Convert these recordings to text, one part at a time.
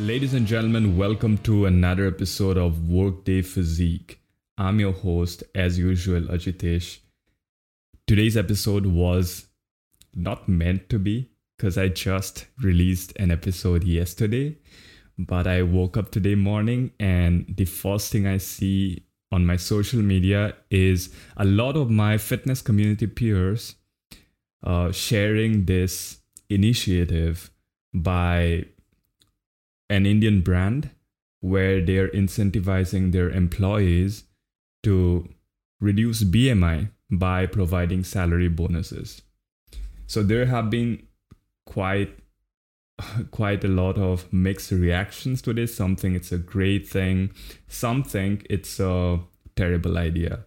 Ladies and gentlemen, welcome to another episode of Workday Physique. I'm your host, as usual, Ajitesh. Today's episode was not meant to be because I just released an episode yesterday, but I woke up today morning and the first thing I see on my social media is a lot of my fitness community peers uh, sharing this initiative by an Indian brand where they're incentivizing their employees to reduce BMI by providing salary bonuses. So there have been quite quite a lot of mixed reactions to this. Some think it's a great thing, some think it's a terrible idea.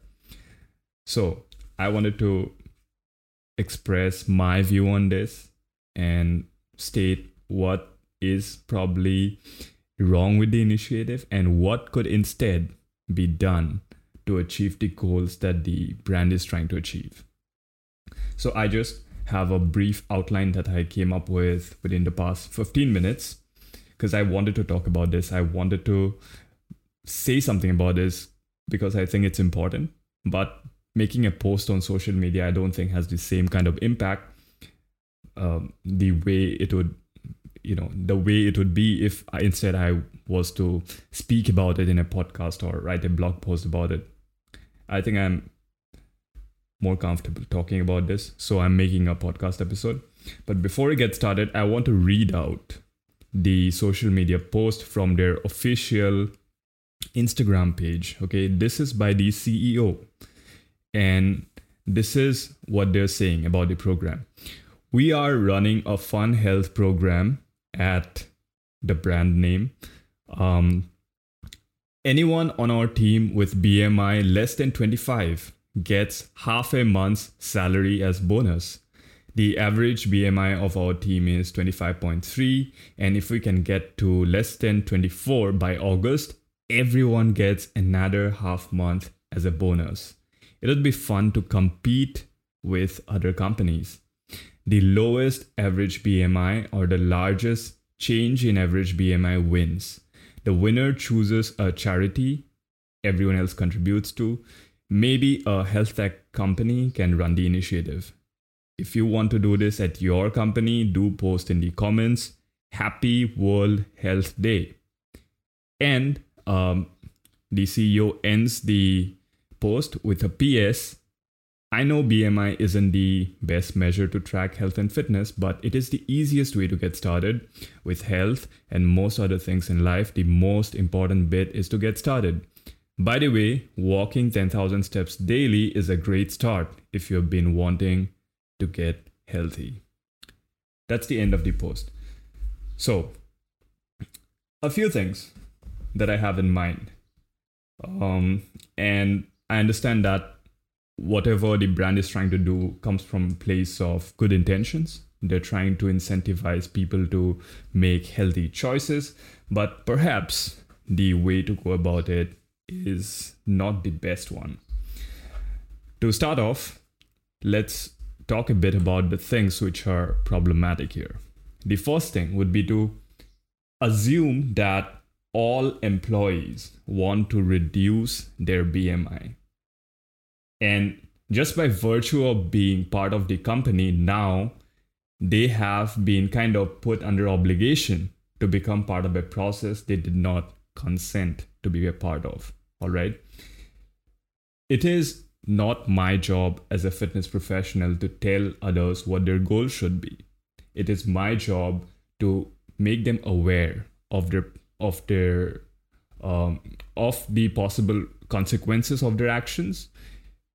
So I wanted to express my view on this and state what is probably wrong with the initiative and what could instead be done to achieve the goals that the brand is trying to achieve. So I just have a brief outline that I came up with within the past 15 minutes because I wanted to talk about this. I wanted to say something about this because I think it's important. But making a post on social media, I don't think has the same kind of impact um, the way it would you know the way it would be if I, instead I was to speak about it in a podcast or write a blog post about it. I think I'm more comfortable talking about this, so I'm making a podcast episode. But before we get started, I want to read out the social media post from their official Instagram page. Okay, this is by the CEO, and this is what they're saying about the program. We are running a fun health program at the brand name. Um, anyone on our team with BMI less than 25 gets half a month's salary as bonus. The average BMI of our team is 25.3, and if we can get to less than 24 by August, everyone gets another half month as a bonus. It'll be fun to compete with other companies the lowest average BMI or the largest change in average BMI wins. The winner chooses a charity everyone else contributes to. Maybe a health tech company can run the initiative. If you want to do this at your company, do post in the comments. Happy World Health Day. And um, the CEO ends the post with a PS I know BMI isn't the best measure to track health and fitness, but it is the easiest way to get started. With health and most other things in life, the most important bit is to get started. By the way, walking 10,000 steps daily is a great start if you've been wanting to get healthy. That's the end of the post. So, a few things that I have in mind. Um, and I understand that whatever the brand is trying to do comes from a place of good intentions. They're trying to incentivize people to make healthy choices. But perhaps the way to go about it is not the best one. To start off let's talk a bit about the things which are problematic here. The first thing would be to assume that all employees want to reduce their bmi and just by virtue of being part of the company now, they have been kind of put under obligation to become part of a process they did not consent to be a part of. All right. It is not my job as a fitness professional to tell others what their goals should be. It is my job to make them aware of their of their um, of the possible consequences of their actions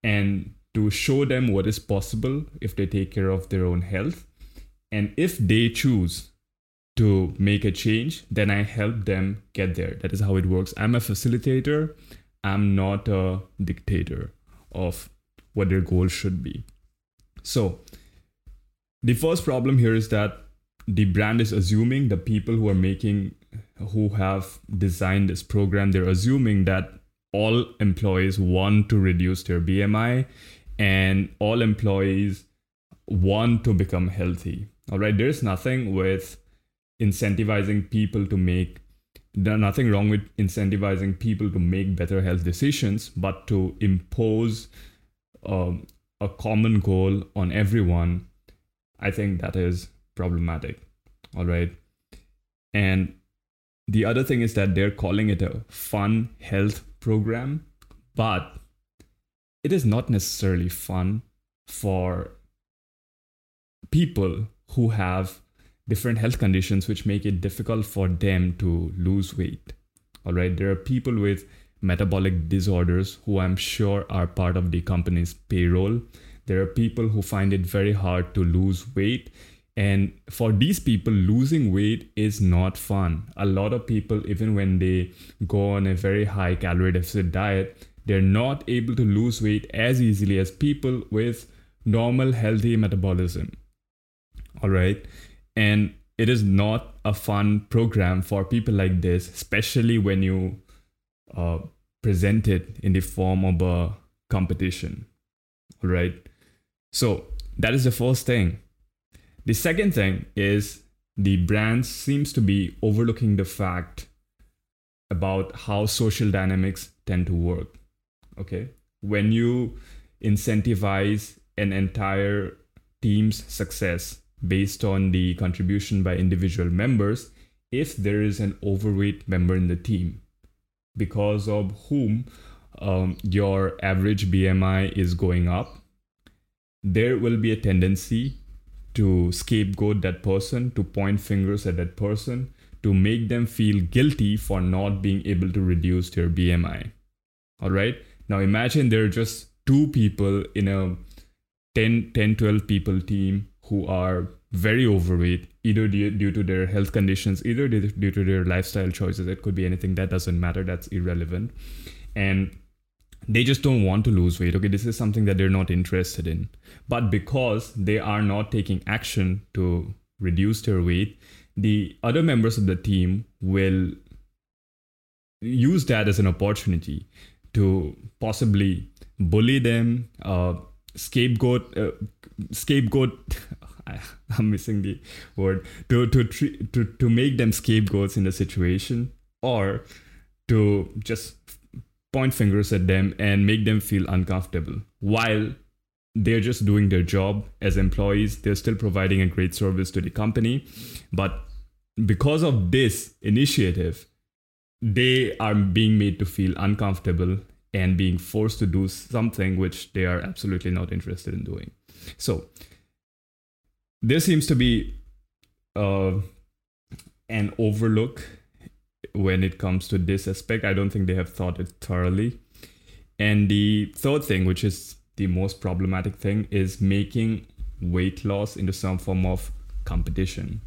and to show them what is possible if they take care of their own health. And if they choose to make a change, then I help them get there. That is how it works. I'm a facilitator, I'm not a dictator of what their goals should be. So, the first problem here is that the brand is assuming the people who are making, who have designed this program, they're assuming that all employees want to reduce their BMI and all employees want to become healthy. All right, there's nothing with incentivizing people to make there's nothing wrong with incentivizing people to make better health decisions, but to impose um, a common goal on everyone, I think that is problematic. All right. And the other thing is that they're calling it a fun health program, but it is not necessarily fun for people who have different health conditions which make it difficult for them to lose weight. All right, there are people with metabolic disorders who I'm sure are part of the company's payroll. There are people who find it very hard to lose weight. And for these people, losing weight is not fun. A lot of people, even when they go on a very high calorie deficit diet, they're not able to lose weight as easily as people with normal, healthy metabolism. All right. And it is not a fun program for people like this, especially when you uh, present it in the form of a competition. All right. So that is the first thing. The second thing is the brand seems to be overlooking the fact about how social dynamics tend to work. Okay. When you incentivize an entire team's success based on the contribution by individual members if there is an overweight member in the team because of whom um, your average BMI is going up, there will be a tendency to scapegoat that person, to point fingers at that person, to make them feel guilty for not being able to reduce their BMI. All right. Now imagine there are just two people in a 10, 10 12 people team who are very overweight, either due, due to their health conditions, either due, due to their lifestyle choices. It could be anything that doesn't matter, that's irrelevant. And they just don't want to lose weight. Okay, this is something that they're not interested in. But because they are not taking action to reduce their weight, the other members of the team will use that as an opportunity to possibly bully them, uh, scapegoat, uh, scapegoat. I'm missing the word to to to to make them scapegoats in the situation, or to just point fingers at them and make them feel uncomfortable. While they're just doing their job as employees they're still providing a great service to the company. But because of this initiative they are being made to feel uncomfortable and being forced to do something which they are absolutely not interested in doing. So there seems to be uh, an overlook when it comes to this aspect. I don't think they have thought it thoroughly. And the third thing, which is the most problematic thing, is making weight loss into some form of competition.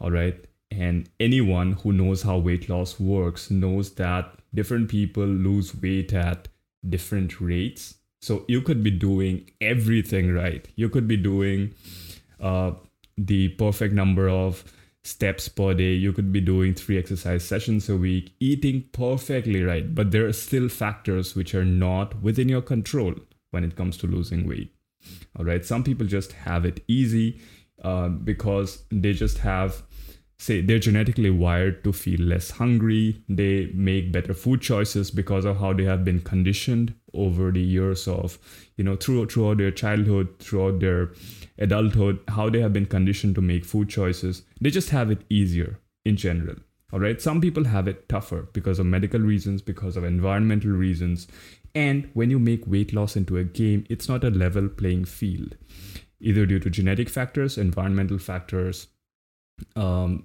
All right. And anyone who knows how weight loss works knows that different people lose weight at different rates. So you could be doing everything right. You could be doing uh, the perfect number of steps per day. You could be doing three exercise sessions a week, eating perfectly right. But there are still factors which are not within your control when it comes to losing weight. All right. Some people just have it easy uh, because they just have say they're genetically wired to feel less hungry. They make better food choices because of how they have been conditioned over the years of you know throughout throughout their childhood throughout their adulthood how they have been conditioned to make food choices. They just have it easier in general. All right? Some people have it tougher because of medical reasons because of environmental reasons. And when you make weight loss into a game it's not a level playing field either due to genetic factors environmental factors um,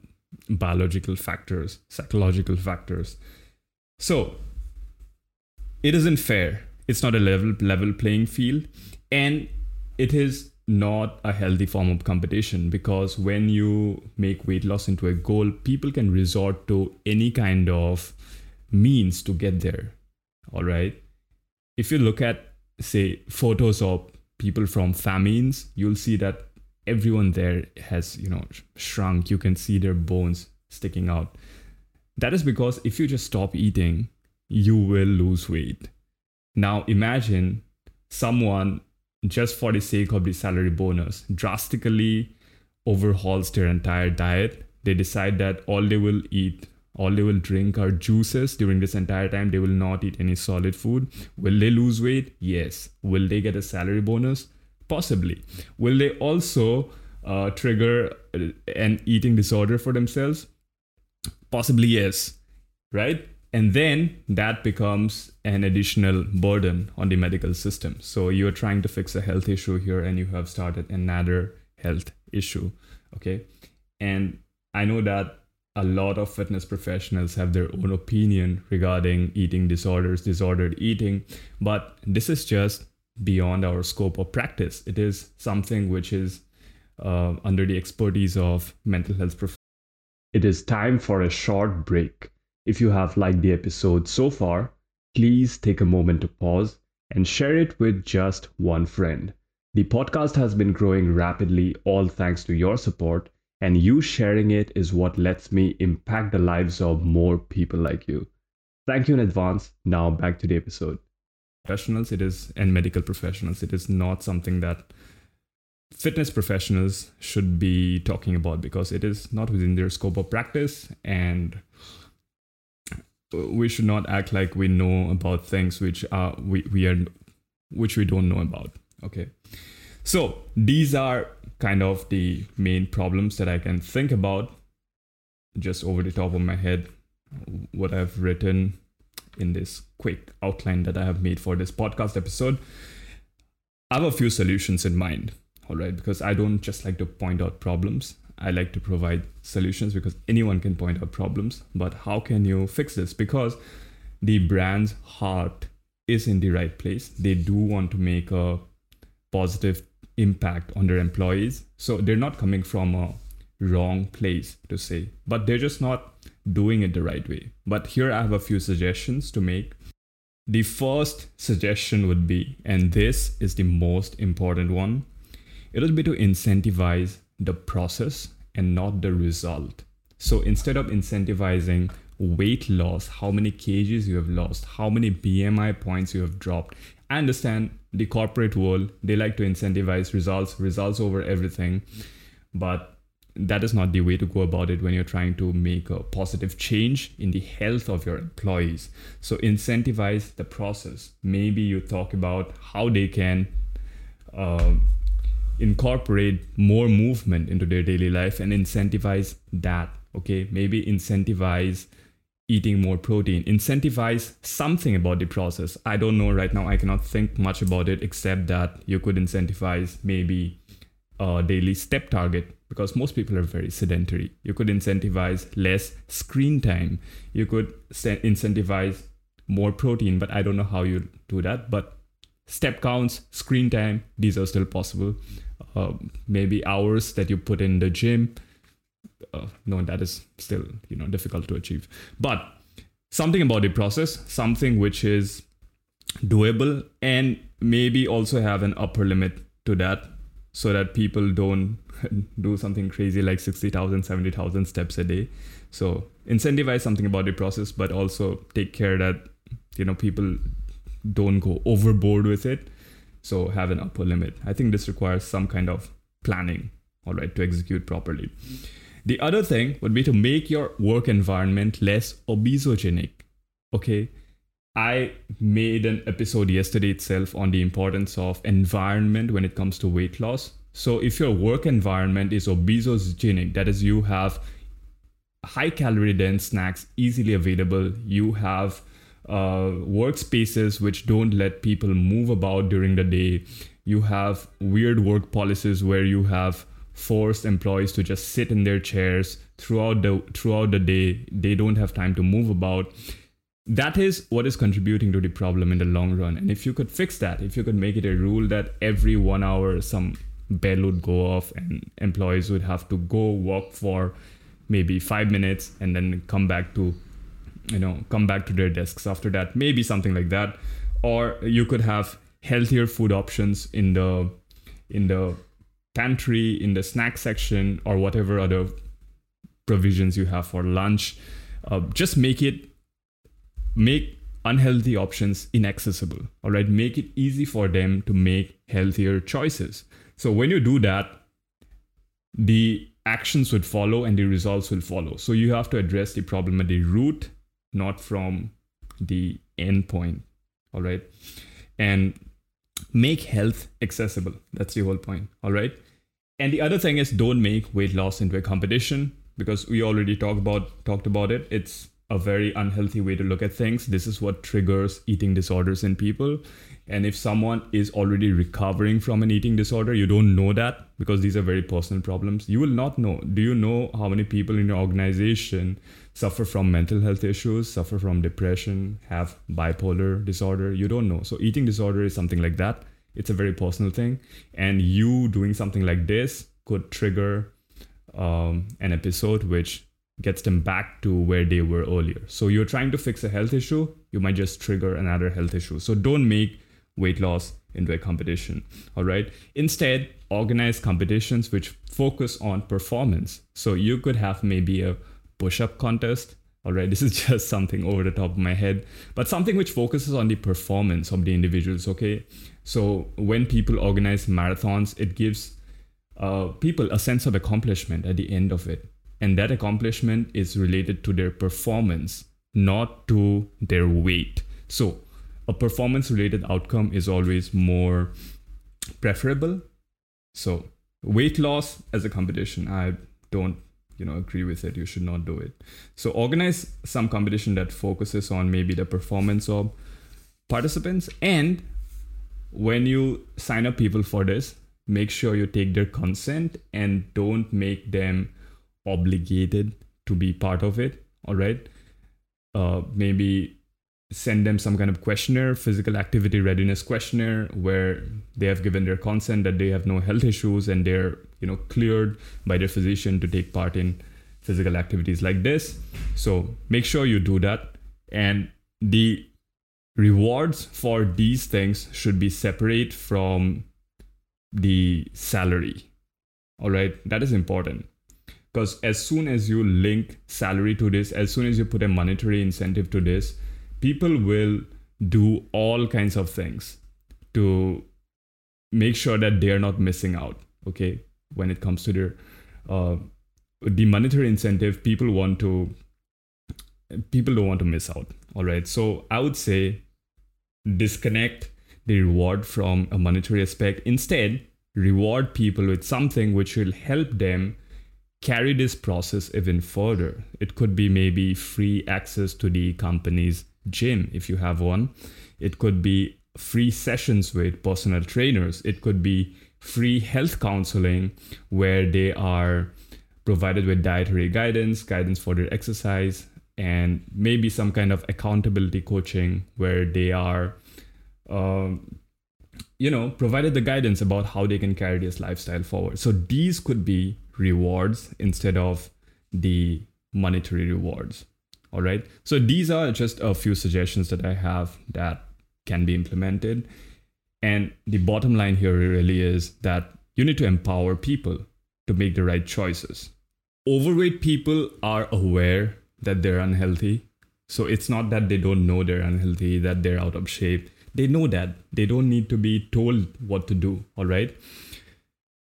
biological factors, psychological factors. So it isn't fair. It's not a level level playing field, and it is not a healthy form of competition because when you make weight loss into a goal, people can resort to any kind of means to get there. All right. If you look at, say, photos of people from famines, you'll see that everyone there has you know shrunk. You can see their bones sticking out. That is because if you just stop eating you will lose weight. Now imagine someone just for the sake of the salary bonus drastically overhauls their entire diet. They decide that all they will eat all they will drink are juices. During this entire time they will not eat any solid food. Will they lose weight? Yes. Will they get a salary bonus possibly? Will they also uh, trigger an eating disorder for themselves? Possibly yes right? And then that becomes an additional burden on the medical system. So you're trying to fix a health issue here and you have started another health issue okay? And i know that a lot of fitness professionals have their own opinion regarding eating disorders disordered eating but this is just beyond our scope of practice it is something which is uh, under the expertise of mental health professionals it is time for a short break if you have liked the episode so far, please take a moment to pause and share it with just one friend. The podcast has been growing rapidly, all thanks to your support, and you sharing it is what lets me impact the lives of more people like you. Thank you in advance. Now back to the episode. Professionals, it is, and medical professionals, it is not something that fitness professionals should be talking about because it is not within their scope of practice and we should not act like we know about things which are we, we are which we don't know about okay? So these are kind of the main problems that i can think about. Just over the top of my head what i've written in this quick outline that i have made for this podcast episode i have a few solutions in mind all right because i don't just like to point out problems I like to provide solutions because anyone can point out problems. But how can you fix this? Because the brand's heart is in the right place. They do want to make a positive impact on their employees. So they're not coming from a wrong place to say, but they're just not doing it the right way. But here I have a few suggestions to make. The first suggestion would be, and this is the most important one, it would be to incentivize the process and not the result. So instead of incentivizing weight loss, how many kgs you have lost, how many BMI points you have dropped, I understand the corporate world, they like to incentivize results, results over everything. But that is not the way to go about it when you're trying to make a positive change in the health of your employees. So incentivize the process. Maybe you talk about how they can uh, incorporate more movement into their daily life and incentivize that okay maybe incentivize eating more protein incentivize something about the process i don't know right now i cannot think much about it except that you could incentivize maybe a daily step target because most people are very sedentary you could incentivize less screen time you could incentivize more protein but i don't know how you do that but step counts, screen time, these are still possible. Uh, maybe hours that you put in the gym. Uh, no, that is still you know difficult to achieve. But something about the process, something which is doable, and maybe also have an upper limit to that, so that people don't do something crazy like 60,000, 70,000 steps a day. So incentivize something about the process, but also take care that you know people don't go overboard with it. So have an upper limit. I think this requires some kind of planning, all right, to execute properly. The other thing would be to make your work environment less obesogenic. Okay. I made an episode yesterday itself on the importance of environment when it comes to weight loss. So if your work environment is obesogenic, that is, you have high calorie dense snacks easily available, you have uh, workspaces which don't let people move about during the day. You have weird work policies where you have forced employees to just sit in their chairs throughout the throughout the day. They don't have time to move about. That is what is contributing to the problem in the long run. And if you could fix that, if you could make it a rule that every one hour some bell would go off and employees would have to go walk for maybe five minutes and then come back to you know come back to their desks after that. Maybe something like that. Or you could have healthier food options in the in the pantry in the snack section or whatever other provisions you have for lunch. Uh, just make it make unhealthy options inaccessible. All right? Make it easy for them to make healthier choices so when you do that the actions would follow and the results will follow. So you have to address the problem at the root, not from the end point. All right. And make health accessible. That's the whole point. All right. And the other thing is don't make weight loss into a competition because we already talked about talked about it. It's a very unhealthy way to look at things. This is what triggers eating disorders in people. And if someone is already recovering from an eating disorder, you don't know that because these are very personal problems. You will not know. Do you know how many people in your organization suffer from mental health issues, suffer from depression, have bipolar disorder? You don't know. So, eating disorder is something like that. It's a very personal thing. And you doing something like this could trigger um, an episode which gets them back to where they were earlier. So, you're trying to fix a health issue, you might just trigger another health issue. So, don't make weight loss into a competition. All right. Instead, organize competitions which focus on performance. So you could have maybe a push up contest. All right. This is just something over the top of my head, but something which focuses on the performance of the individuals. Okay. So when people organize marathons, it gives uh, people a sense of accomplishment at the end of it. And that accomplishment is related to their performance, not to their weight. So a performance related outcome is always more preferable. So weight loss as a competition, I don't you know agree with it. You should not do it. So organize some competition that focuses on maybe the performance of participants and when you sign up people for this, make sure you take their consent and don't make them obligated to be part of it. All right. Uh, maybe send them some kind of questionnaire, physical activity readiness questionnaire, where they have given their consent that they have no health issues and they're you know cleared by their physician to take part in physical activities like this. So make sure you do that, and the rewards for these things should be separate from the salary. All right, that is important because as soon as you link salary to this, as soon as you put a monetary incentive to this, people will do all kinds of things to make sure that they are not missing out okay when it comes to their uh, the monetary incentive people want to people don't want to miss out all right so i would say disconnect the reward from a monetary aspect. Instead reward people with something which will help them carry this process even further it could be maybe free access to the company's gym if you have one. It could be free sessions with personal trainers. It could be free health counseling where they are provided with dietary guidance, guidance for their exercise, and maybe some kind of accountability coaching where they are, um, you know, provided the guidance about how they can carry this lifestyle forward. So these could be rewards instead of the monetary rewards. All right. So these are just a few suggestions that I have that can be implemented. And the bottom line here really is that you need to empower people to make the right choices. Overweight people are aware that they're unhealthy. So it's not that they don't know they're unhealthy, that they're out of shape. They know that. They don't need to be told what to do. All right.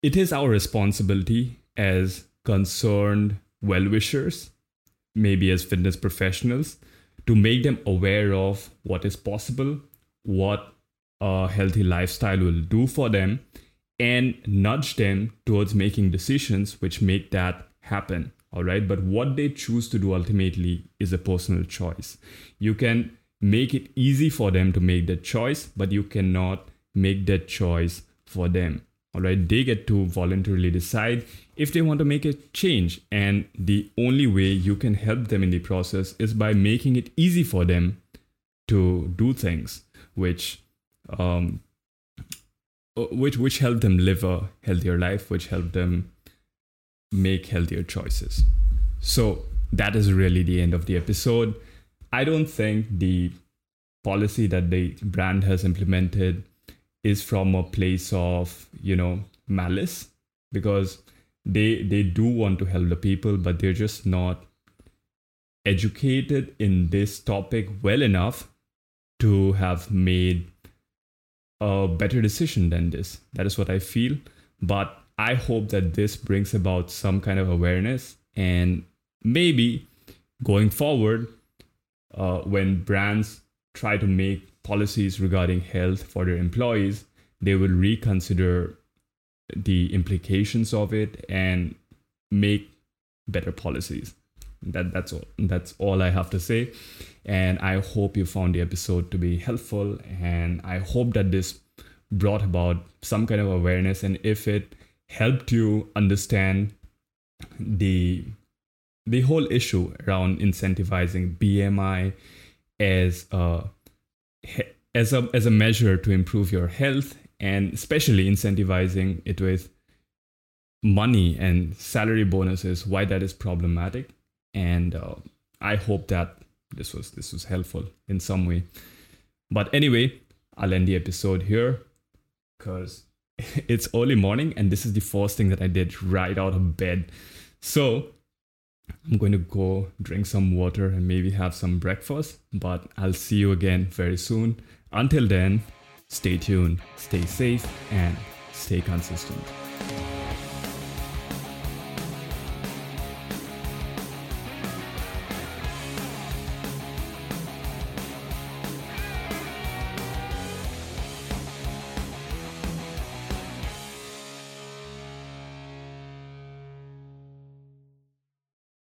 It is our responsibility as concerned well wishers maybe as fitness professionals, to make them aware of what is possible, what a healthy lifestyle will do for them, and nudge them towards making decisions which make that happen. All right. But what they choose to do ultimately is a personal choice. You can make it easy for them to make that choice, but you cannot make that choice for them. All right. They get to voluntarily decide if they want to make a change. And the only way you can help them in the process is by making it easy for them to do things which um, uh, which which help them live a healthier life, which help them make healthier choices. So that is really the end of the episode. I don't think the policy that the brand has implemented is from a place of, you know, malice because they they do want to help the people but they're just not educated in this topic well enough to have made a better decision than this. That is what i feel. But I hope that this brings about some kind of awareness and maybe going forward, uh, when brands try to make policies regarding health for their employees, they will reconsider the implications of it and make better policies. That that's all. That's all I have to say. And I hope you found the episode to be helpful. And I hope that this brought about some kind of awareness. And if it helped you understand the the whole issue around incentivizing BMI as a as a as a measure to improve your health and especially incentivizing it with money and salary bonuses why that is problematic. And uh, i hope that this was this was helpful in some way. But anyway i'll end the episode here because it's early morning and this is the first thing that i did right out of bed. So i'm going to go drink some water and maybe have some breakfast but i'll see you again very soon. Until then stay tuned stay safe and stay consistent